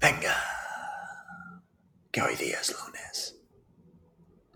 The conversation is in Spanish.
Venga, que hoy día es lunes.